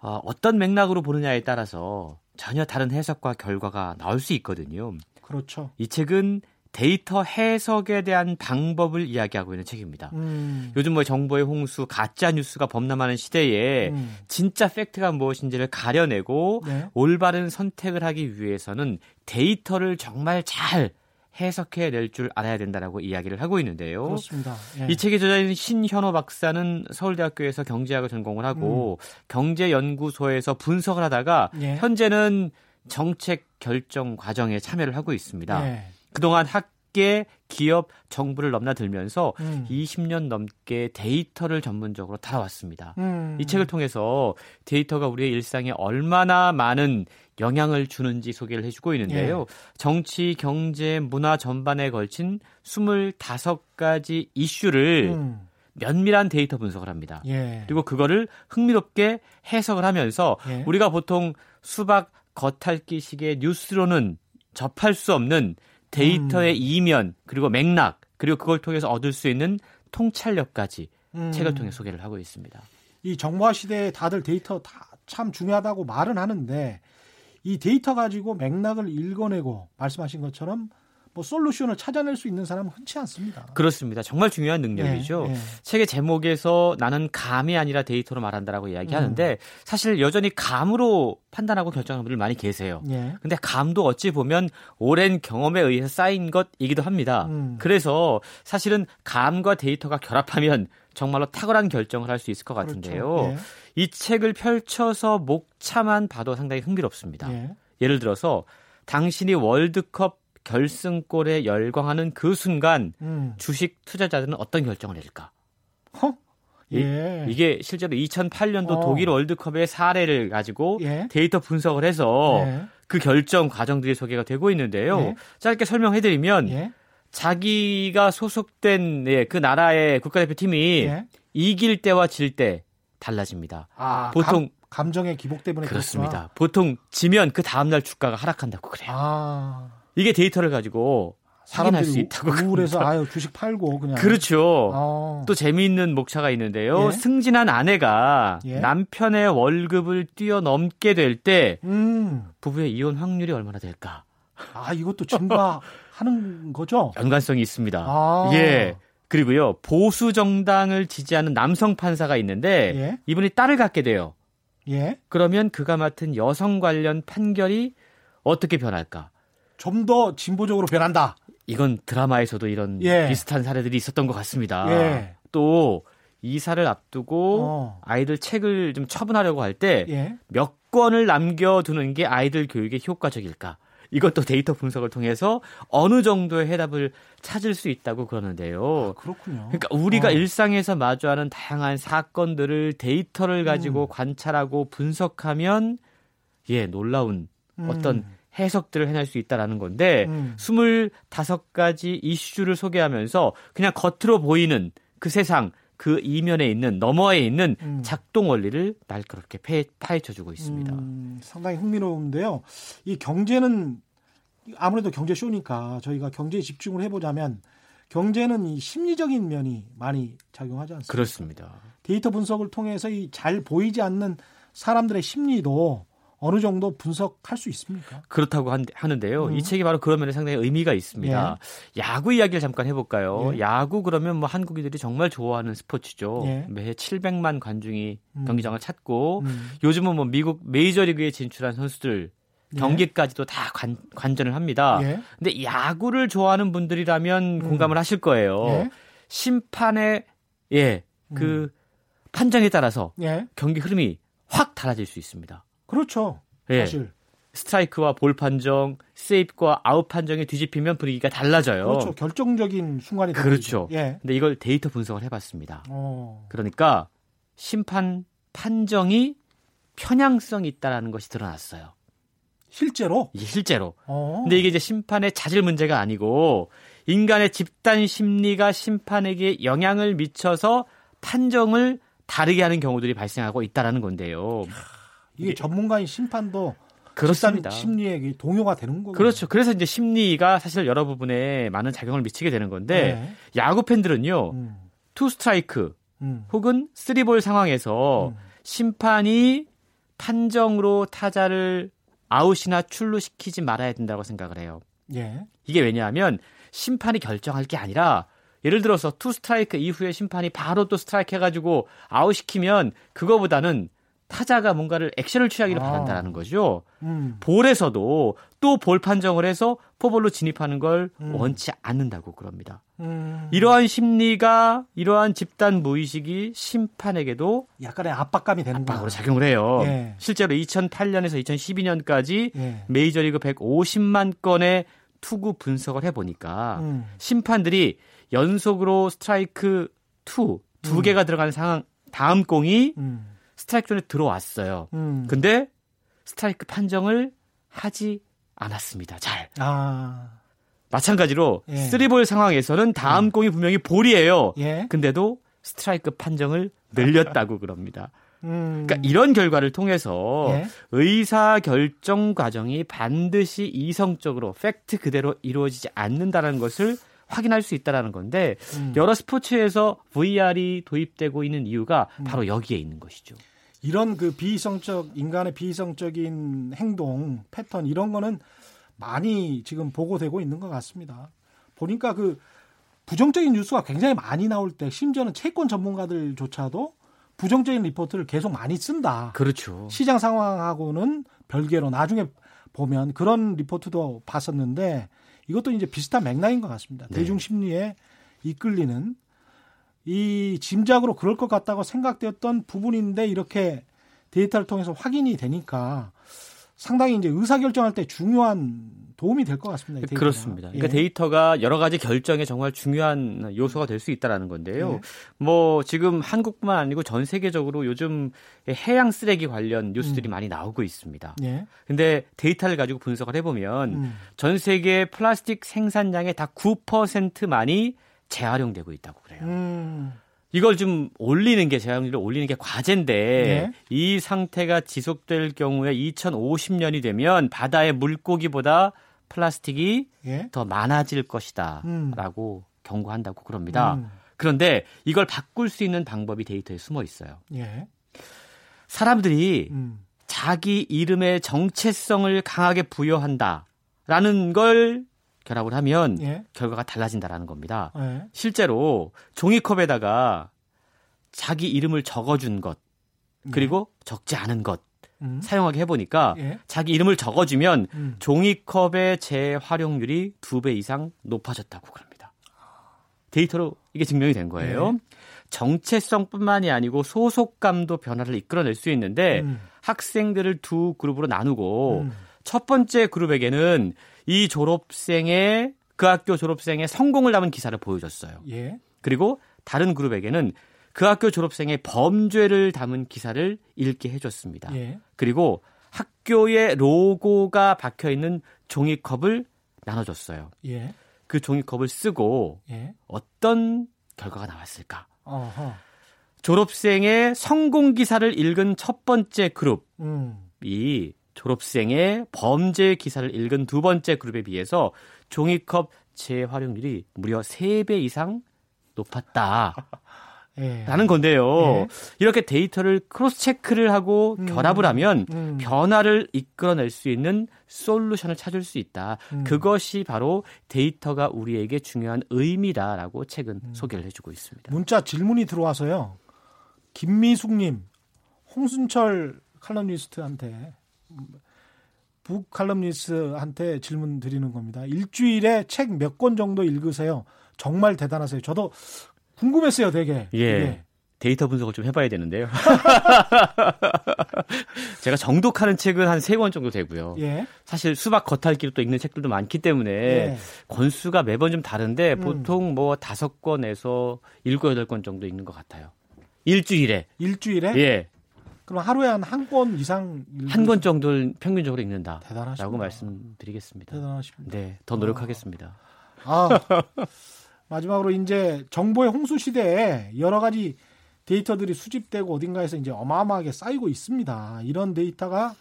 어, 어떤 맥락으로 보느냐에 따라서 전혀 다른 해석과 결과가 나올 수 있거든요. 그렇죠. 이 책은 데이터 해석에 대한 방법을 이야기하고 있는 책입니다. 음. 요즘 뭐 정보의 홍수, 가짜 뉴스가 범람하는 시대에 음. 진짜 팩트가 무엇인지를 가려내고 네. 올바른 선택을 하기 위해서는 데이터를 정말 잘 해석해 낼 줄 알아야 된다라고 이야기를 하고 있는데요. 그렇습니다. 예. 이 책의 저자인 신현호 박사는 서울대학교에서 경제학을 전공을 하고 음. 경제연구소에서 분석을 하다가 예. 현재는 정책 결정 과정에 참여를 하고 있습니다. 예. 그동안 학계, 기업, 정부를 넘나들면서 음. 20년 넘게 데이터를 전문적으로 다뤄왔습니다. 음. 이 책을 통해서 데이터가 우리의 일상에 얼마나 많은 영향을 주는지 소개를 해주고 있는데요. 예. 정치, 경제, 문화 전반에 걸친 25가지 이슈를 음. 면밀한 데이터 분석을 합니다. 예. 그리고 그거를 흥미롭게 해석을 하면서 예. 우리가 보통 수박 겉핥기식의 뉴스로는 접할 수 없는 데이터의 음. 이면 그리고 맥락 그리고 그걸 통해서 얻을 수 있는 통찰력까지 음. 책을 통해 소개를 하고 있습니다. 이 정보화 시대에 다들 데이터 다 참 중요하다고 말은 하는데 이 데이터 가지고 맥락을 읽어내고 말씀하신 것처럼 뭐 솔루션을 찾아낼 수 있는 사람은 흔치 않습니다. 그렇습니다. 정말 중요한 능력이죠. 네, 네. 책의 제목에서 나는 감이 아니라 데이터로 말한다라고 이야기하는데 음. 사실 여전히 감으로 판단하고 결정하는 분들 많이 계세요. 네. 근데 감도 어찌 보면 오랜 경험에 의해서 쌓인 것이기도 합니다. 음. 그래서 사실은 감과 데이터가 결합하면 정말로 탁월한 결정을 할 수 있을 것 그렇죠. 같은데요. 그렇죠. 이 책을 펼쳐서 목차만 봐도 상당히 흥미롭습니다. 예. 예를 들어서 당신이 월드컵 결승골에 열광하는 그 순간 음. 주식 투자자들은 어떤 결정을 내릴까? 어? 예. 이, 게 실제로 2008년도 어. 독일 월드컵의 사례를 가지고 예. 데이터 분석을 해서 예. 그 결정 과정들이 소개가 되고 있는데요. 예. 짧게 설명해드리면 예. 자기가 소속된 예, 그 나라의 국가대표팀이 예. 이길 때와 질 때 달라집니다. 아, 보통 감, 정의 기복 때문에 그렇습니다. 그렇구나. 보통 지면 그 다음날 주가가 하락한다고 그래요. 아. 이게 데이터를 가지고 확인할 수 있다고. 우울해서 아유 주식 팔고 그냥. 그렇죠. 어. 또 재미있는 목차가 있는데요. 예? 승진한 아내가 예? 남편의 월급을 뛰어넘게 될때 음. 부부의 이혼 확률이 얼마나 될까? 아 이것도 증가하는 거죠? 연관성이 있습니다. 아. 예. 그리고요 보수 정당을 지지하는 남성 판사가 있는데 예? 이분이 딸을 갖게 돼요. 예? 그러면 그가 맡은 여성 관련 판결이 어떻게 변할까? 좀 더 진보적으로 변한다. 이건 드라마에서도 이런 예. 비슷한 사례들이 있었던 것 같습니다. 예. 또 이사를 앞두고 어. 아이들 책을 좀 처분하려고 할 때몇 예. 권을 남겨두는 게 아이들 교육에 효과적일까? 이것도 데이터 분석을 통해서 어느 정도의 해답을 찾을 수 있다고 그러는데요. 아, 그렇군요. 그러니까 우리가 어. 일상에서 마주하는 다양한 사건들을 데이터를 가지고 음. 관찰하고 분석하면 예, 놀라운 음. 어떤 해석들을 해낼 수 있다라는 건데 음. 25가지 이슈를 소개하면서 그냥 겉으로 보이는 그 세상 그 이면에 있는 너머에 있는 음. 작동 원리를 날카롭게 파헤쳐 주고 있습니다. 음, 상당히 흥미로운데요. 이 경제는 아무래도 경제 쇼니까 저희가 경제에 집중을 해보자면 경제는 이 심리적인 면이 많이 작용하지 않습니까? 그렇습니다. 데이터 분석을 통해서 이 잘 보이지 않는 사람들의 심리도 어느 정도 분석할 수 있습니까? 그렇다고 하는데요. 음. 이 책이 바로 그런 면에 상당히 의미가 있습니다. 예. 야구 이야기를 잠깐 해볼까요? 예. 야구 그러면 뭐 한국인들이 정말 좋아하는 스포츠죠. 예. 매해 700만 관중이 음. 경기장을 찾고 음. 요즘은 뭐 미국 메이저리그에 진출한 선수들 예. 경기까지도 다 관, 관전을 합니다. 예. 근데 야구를 좋아하는 분들이라면 음. 공감을 하실 거예요. 예. 심판의 예, 그 음. 판정에 따라서 경기 흐름이 확 달라질 수 있습니다. 그렇죠. 예. 사실. 스트라이크와 볼 판정, 세이프와 아웃 판정이 뒤집히면 분위기가 달라져요. 그렇죠. 결정적인 순간이. 그렇죠. 예. 근데 이걸 데이터 분석을 해봤습니다. 어. 그러니까 심판 판정이 편향성이 있다라는 것이 드러났어요. 실제로? 실제로. 어. 근데 이게 이제 심판의 자질 문제가 아니고 인간의 집단 심리가 심판에게 영향을 미쳐서 판정을 다르게 하는 경우들이 발생하고 있다라는 건데요. 이게 전문가인 심판도 그렇습니다. 심리에 동요가 되는 거죠. 그렇죠. 그래서 이제 심리가 사실 여러 부분에 많은 작용을 미치게 되는 건데 네. 야구 팬들은요. 음. 투 스트라이크 음. 혹은 쓰리볼 상황에서 음. 심판이 판정으로 타자를 아웃이나 출루 시키지 말아야 된다고 생각을 해요. 예. 이게 왜냐하면 심판이 결정할 게 아니라 예를 들어서 투 스트라이크 이후에 심판이 바로 또 스트라이크 해가지고 아웃 시키면 그거보다는 타자가 뭔가를 액션을 취하기를 아. 바란다는 거죠. 음. 볼에서도 또 볼 판정을 해서 포볼로 진입하는 걸 음. 원치 않는다고 그럽니다. 음. 이러한 심리가 이러한 집단 무의식이 심판에게도 약간의 압박감이 되는 압박으로 작용을 해요. 예. 실제로 2008년에서 2012년까지 예. 메이저리그 150만 건의 투구 분석을 해보니까 음. 심판들이 연속으로 스트라이크 2, 두 음. 개가 들어가는 상황 다음 공이 음. 스트라이크 존에 들어왔어요. 음. 근데 스트라이크 판정을 하지 않았습니다. 잘. 아. 마찬가지로 예. 쓰리볼 상황에서는 다음 음. 공이 분명히 볼이에요. 예. 근데도 스트라이크 판정을 늘렸다고 그럽니다. 음. 그러니까 이런 결과를 통해서 예. 의사 결정 과정이 반드시 이성적으로 팩트 그대로 이루어지지 않는다는 것을 확인할 수 있다라는 건데 음. 여러 스포츠에서 VR이 도입되고 있는 이유가 음. 바로 여기에 있는 것이죠. 이런 그 비이성적 인간의 비이성적인 행동 패턴 이런 거는 많이 지금 보고되고 있는 것 같습니다. 보니까 그 부정적인 뉴스가 굉장히 많이 나올 때 심지어는 채권 전문가들조차도 부정적인 리포트를 계속 많이 쓴다. 그렇죠. 시장 상황하고는 별개로 나중에 보면 그런 리포트도 봤었는데 이것도 이제 비슷한 맥락인 것 같습니다. 네. 대중 심리에 이끌리는 이 짐작으로 그럴 것 같다고 생각되었던 부분인데 이렇게 데이터를 통해서 확인이 되니까 상당히 이제 의사 결정할 때 중요한 도움이 될 것 같습니다. 그렇습니다. 그러니까 예. 데이터가 여러 가지 결정에 정말 중요한 요소가 될 수 있다라는 건데요. 예. 뭐 지금 한국뿐만 아니고 전 세계적으로 요즘 해양 쓰레기 관련 뉴스들이 음. 많이 나오고 있습니다. 예. 근데 데이터를 가지고 분석을 해보면 음. 전 세계 플라스틱 생산량의 다 9%만이 재활용되고 있다고 그래요. 음. 이걸 좀 올리는 게 재활용률을 올리는 게 과제인데 네. 이 상태가 지속될 경우에 2050년이 되면 바다의 물고기보다 플라스틱이 예? 더 많아질 것이다라고 음. 경고한다고 그럽니다. 음. 그런데 이걸 바꿀 수 있는 방법이 데이터에 숨어 있어요. 예. 사람들이 음. 자기 이름의 정체성을 강하게 부여한다라는 걸 결합을 하면 예. 결과가 달라진다라는 겁니다. 예. 실제로 종이컵에다가 자기 이름을 적어준 것 그리고 예. 적지 않은 것 음. 사용하게 해보니까 예. 자기 이름을 적어주면 음. 종이컵의 재활용률이 두 배 이상 높아졌다고 그럽니다. 데이터로 이게 증명이 된 거예요. 예. 정체성뿐만이 아니고 소속감도 변화를 이끌어낼 수 있는데 음. 학생들을 두 그룹으로 나누고 음. 첫 번째 그룹에게는 이 졸업생의 그 학교 졸업생의 성공을 담은 기사를 보여줬어요. 예. 그리고 다른 그룹에게는 그 학교 졸업생의 범죄를 담은 기사를 읽게 해줬습니다. 예. 그리고 학교의 로고가 박혀 있는 종이컵을 나눠줬어요. 예. 그 종이컵을 쓰고 예. 어떤 결과가 나왔을까? 어허. 졸업생의 성공 기사를 읽은 첫 번째 그룹이 음. 졸업생의 범죄 기사를 읽은 두 번째 그룹에 비해서 종이컵 재활용률이 무려 3배 이상 높았다. 예. 라는 건데요. 예. 이렇게 데이터를 cross check를 하고 음. 결합을 하면 음. 변화를 이끌어낼 수 있는 솔루션을 찾을 수 있다. 음. 그것이 바로 데이터가 우리에게 중요한 의미다라고 책은 음. 소개를 해주고 있습니다. 문자 질문이 들어와서요. 김미숙님, 홍순철 칼럼니스트한테 북 칼럼니스트한테 질문 드리는 겁니다. 일주일에 책 몇 권 정도 읽으세요? 정말 대단하세요. 저도 궁금했어요, 되게. 예. 예. 데이터 분석을 좀 해봐야 되는데요. 제가 정독하는 책은 한 세 권 정도 되고요. 예. 사실 수박 겉핥기로 또 읽는 책들도 많기 때문에 예. 권수가 매번 좀 다른데 음. 보통 뭐 다섯 권에서 일곱 여덟 권 정도 읽는 것 같아요. 일주일에. 일주일에? 예. 그럼 하루에 한 한 권 이상 한 권 정도를 평균적으로 읽는다. 대단하시고 말씀드리겠습니다. 대단하십니다. 네, 더 노력하겠습니다. 아, 마지막으로 이제 정보의 홍수 시대에 여러 가지 데이터들이 수집되고 어딘가에서 이제 어마어마하게 쌓이고 있습니다. 이런 데이터가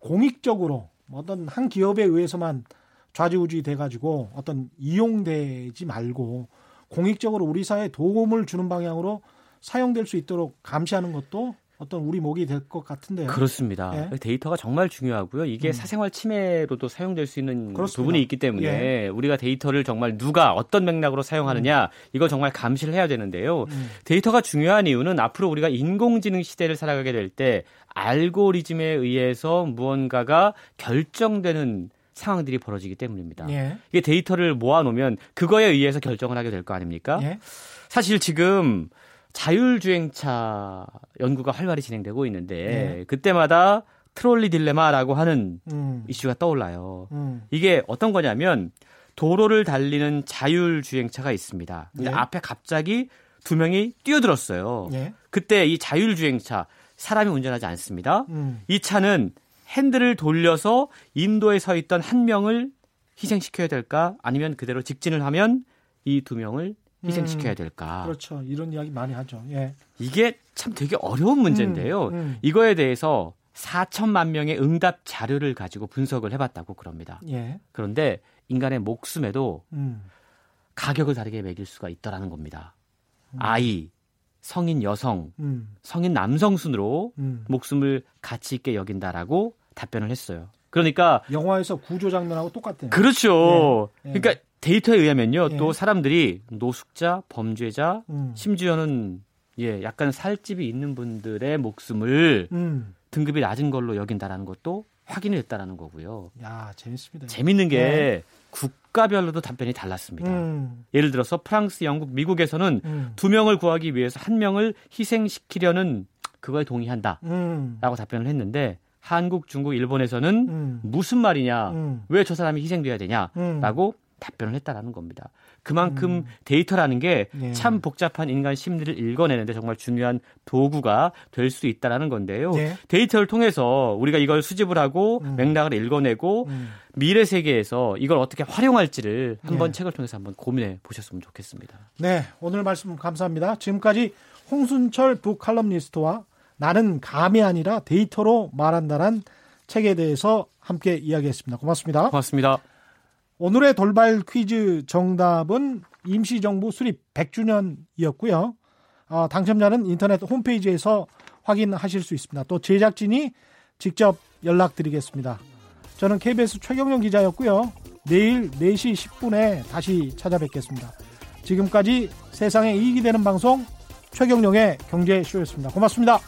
공익적으로 어떤 한 기업에 의해서만 좌지우지 돼가지고 어떤 이용되지 말고 공익적으로 우리 사회에 도움을 주는 방향으로 사용될 수 있도록 감시하는 것도 어떤 우리 목이 될 것 같은데요. 그렇습니다. 예. 데이터가 정말 중요하고요. 이게 음. 사생활 침해로도 사용될 수 있는 그렇습니다. 부분이 있기 때문에 예. 우리가 데이터를 정말 누가 어떤 맥락으로 사용하느냐 음. 이걸 정말 감시를 해야 되는데요. 음. 데이터가 중요한 이유는 앞으로 우리가 인공지능 시대를 살아가게 될 때 알고리즘에 의해서 무언가가 결정되는 상황들이 벌어지기 때문입니다. 예. 이게 데이터를 모아놓으면 그거에 의해서 결정을 하게 될 거 아닙니까? 예. 사실 지금 자율주행차 연구가 활발히 진행되고 있는데 네. 그때마다 트롤리 딜레마라고 하는 음. 이슈가 떠올라요. 음. 이게 어떤 거냐면 도로를 달리는 자율주행차가 있습니다. 근데 네. 앞에 갑자기 두 명이 뛰어들었어요. 네. 그때 이 자율주행차 사람이 운전하지 않습니다. 음. 이 차는 핸들을 돌려서 인도에 서 있던 한 명을 희생시켜야 될까? 아니면 그대로 직진을 하면 이 두 명을 희생시켜야 음, 될까? 음, 그렇죠. 이런 이야기 많이 하죠. 예. 이게 참 되게 어려운 문제인데요. 음, 음. 이거에 대해서 4천만 명의 응답 자료를 가지고 분석을 해봤다고 그럽니다. 예. 그런데 인간의 목숨에도 음. 가격을 다르게 매길 수가 있더라는 겁니다. 음. 아이, 성인 여성, 성인 남성 순으로 목숨을 가치 있게 여긴다라고 답변을 했어요. 그러니까 영화에서 구조 장면하고 똑같대요. 그렇죠. 예. 예. 그러니까 데이터에 의하면요, 예. 또 사람들이 노숙자, 범죄자, 음. 심지어는 예, 약간 살집이 있는 분들의 목숨을 음. 등급이 낮은 걸로 여긴다라는 것도 확인이 됐다라는 거고요. 야, 재밌습니다. 재밌는 게 네. 국가별로도 답변이 달랐습니다. 음. 예를 들어서 프랑스, 영국, 미국에서는 음. 두 명을 구하기 위해서 한 명을 희생시키려는 그거에 동의한다라고 음. 답변을 했는데 한국, 중국, 일본에서는 음. 무슨 말이냐, 음. 왜저 사람이 희생돼야 되냐라고 답변을 했다라는 겁니다. 그만큼 음. 데이터라는 게참 네. 복잡한 인간 심리를 읽어내는데 정말 중요한 도구가 될 수 있다라는 건데요. 네. 데이터를 통해서 우리가 이걸 수집을 하고 음. 맥락을 읽어내고 음. 미래 세계에서 이걸 어떻게 활용할지를 한번 네. 책을 통해서 한번 고민해 보셨으면 좋겠습니다. 네, 오늘 말씀 감사합니다. 지금까지 홍순철 북칼럼니스트와 나는 감이 아니라 데이터로 말한다란 책에 대해서 함께 이야기했습니다. 고맙습니다. 고맙습니다. 오늘의 돌발 퀴즈 정답은 임시정부 수립 100주년이었고요. 어, 당첨자는 인터넷 홈페이지에서 확인하실 수 있습니다. 또 제작진이 직접 연락드리겠습니다. 저는 KBS 최경영 기자였고요. 내일 4시 10분에 다시 찾아뵙겠습니다. 지금까지 세상에 이익이 되는 방송 최경영의 경제쇼였습니다. 고맙습니다.